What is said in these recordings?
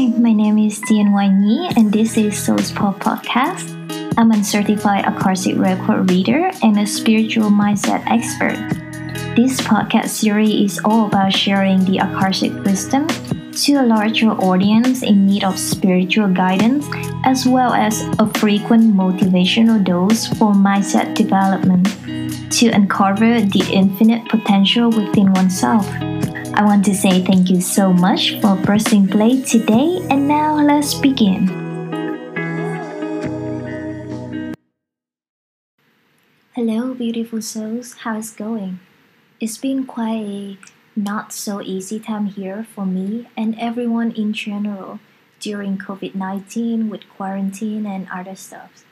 Hi, my name is Tian Wan Yi, and this is Soul Spa Podcast. I'm a certified Akashic record reader and a spiritual mindset expert. This podcast series is all about sharing the Akashic wisdom to a larger audience in need of spiritual guidance, as well as a frequent motivational dose for mindset development to uncover the infinite potential within oneself. I want to say thank you so much for pressing play today, and now let's begin. Hello, beautiful souls, how's it going? It's been quite a not so easy time here for me and everyone in general during COVID 19 with quarantine and other stuff.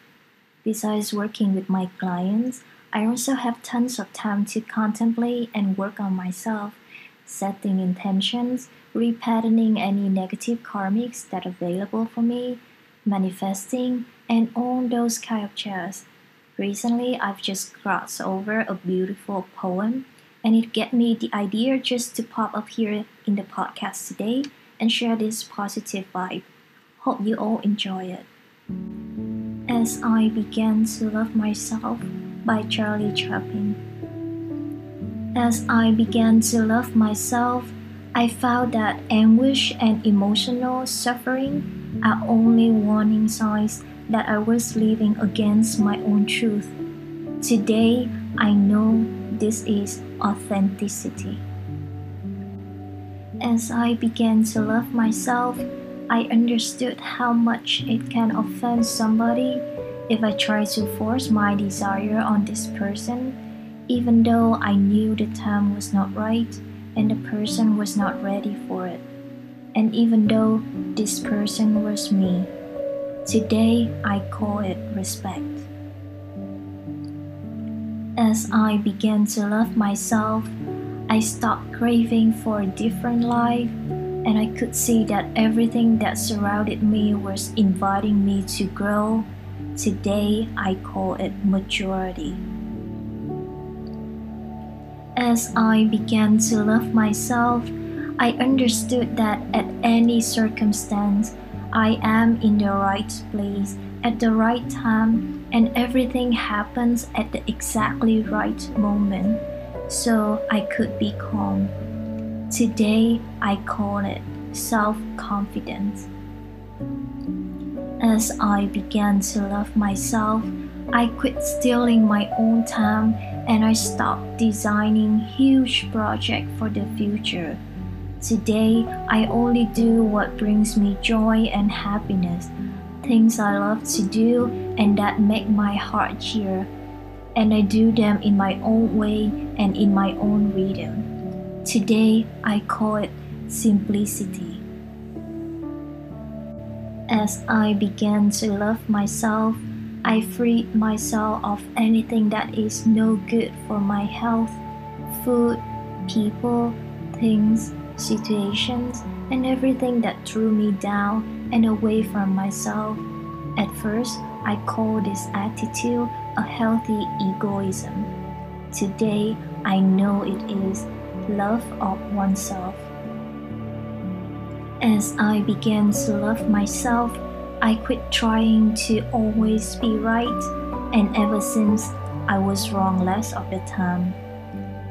Besides working with my clients, I also have tons of time to contemplate and work on myself setting intentions, repatterning any negative karmics that are available for me, manifesting, and all those kind of jazz. Recently, I've just crossed over a beautiful poem, and it gave me the idea just to pop up here in the podcast today and share this positive vibe. Hope you all enjoy it. As I Began to Love Myself by Charlie Chaplin. As I began to love myself, I found that anguish and emotional suffering are only warning signs that I was living against my own truth. Today, I know this is authenticity. As I began to love myself, I understood how much it can offend somebody if I try to force my desire on this person even though I knew the time was not right and the person was not ready for it, and even though this person was me. Today I call it respect. As I began to love myself, I stopped craving for a different life, and I could see that everything that surrounded me was inviting me to grow. Today I call it maturity. As I began to love myself, I understood that at any circumstance, I am in the right place at the right time, and everything happens at the exactly right moment, so I could be calm. Today, I call it self confidence. As I began to love myself, I quit stealing my own time and I stopped designing huge projects for the future. Today, I only do what brings me joy and happiness, things I love to do and that make my heart cheer. And I do them in my own way and in my own rhythm. Today, I call it simplicity. As I began to love myself, I freed myself of anything that is no good for my health food, people, things, situations, and everything that threw me down and away from myself. At first, I call this attitude a healthy egoism. Today, I know it is love of oneself. As I began to love myself, I quit trying to always be right, and ever since I was wrong less of the time.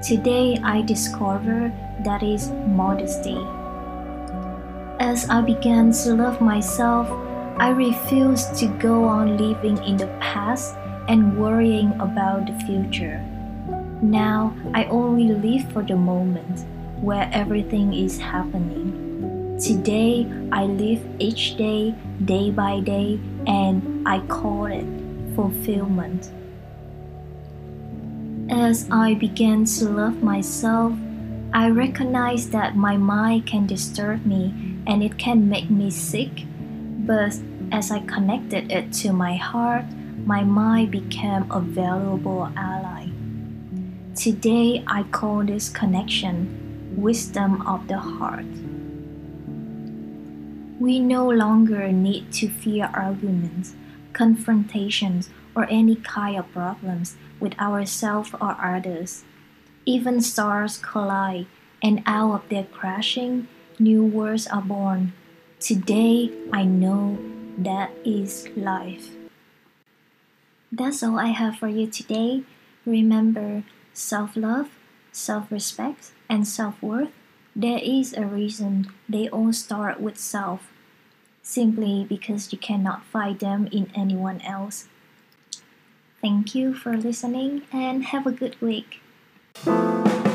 Today I discover that is modesty. As I began to love myself, I refused to go on living in the past and worrying about the future. Now I only live for the moment where everything is happening. Today, I live each day, day by day, and I call it fulfillment. As I began to love myself, I recognized that my mind can disturb me and it can make me sick. But as I connected it to my heart, my mind became a valuable ally. Today, I call this connection wisdom of the heart. We no longer need to fear arguments, confrontations, or any kind of problems with ourselves or others. Even stars collide, and out of their crashing, new worlds are born. Today I know that is life. That's all I have for you today. Remember self love, self respect, and self worth. There is a reason they all start with self, simply because you cannot find them in anyone else. Thank you for listening and have a good week.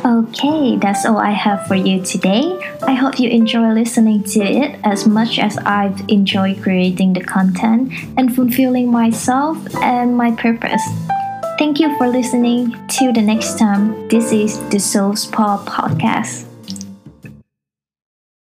Okay, that's all I have for you today. I hope you enjoy listening to it as much as I've enjoyed creating the content and fulfilling myself and my purpose. Thank you for listening. Till the next time, this is the Soul Spa Podcast.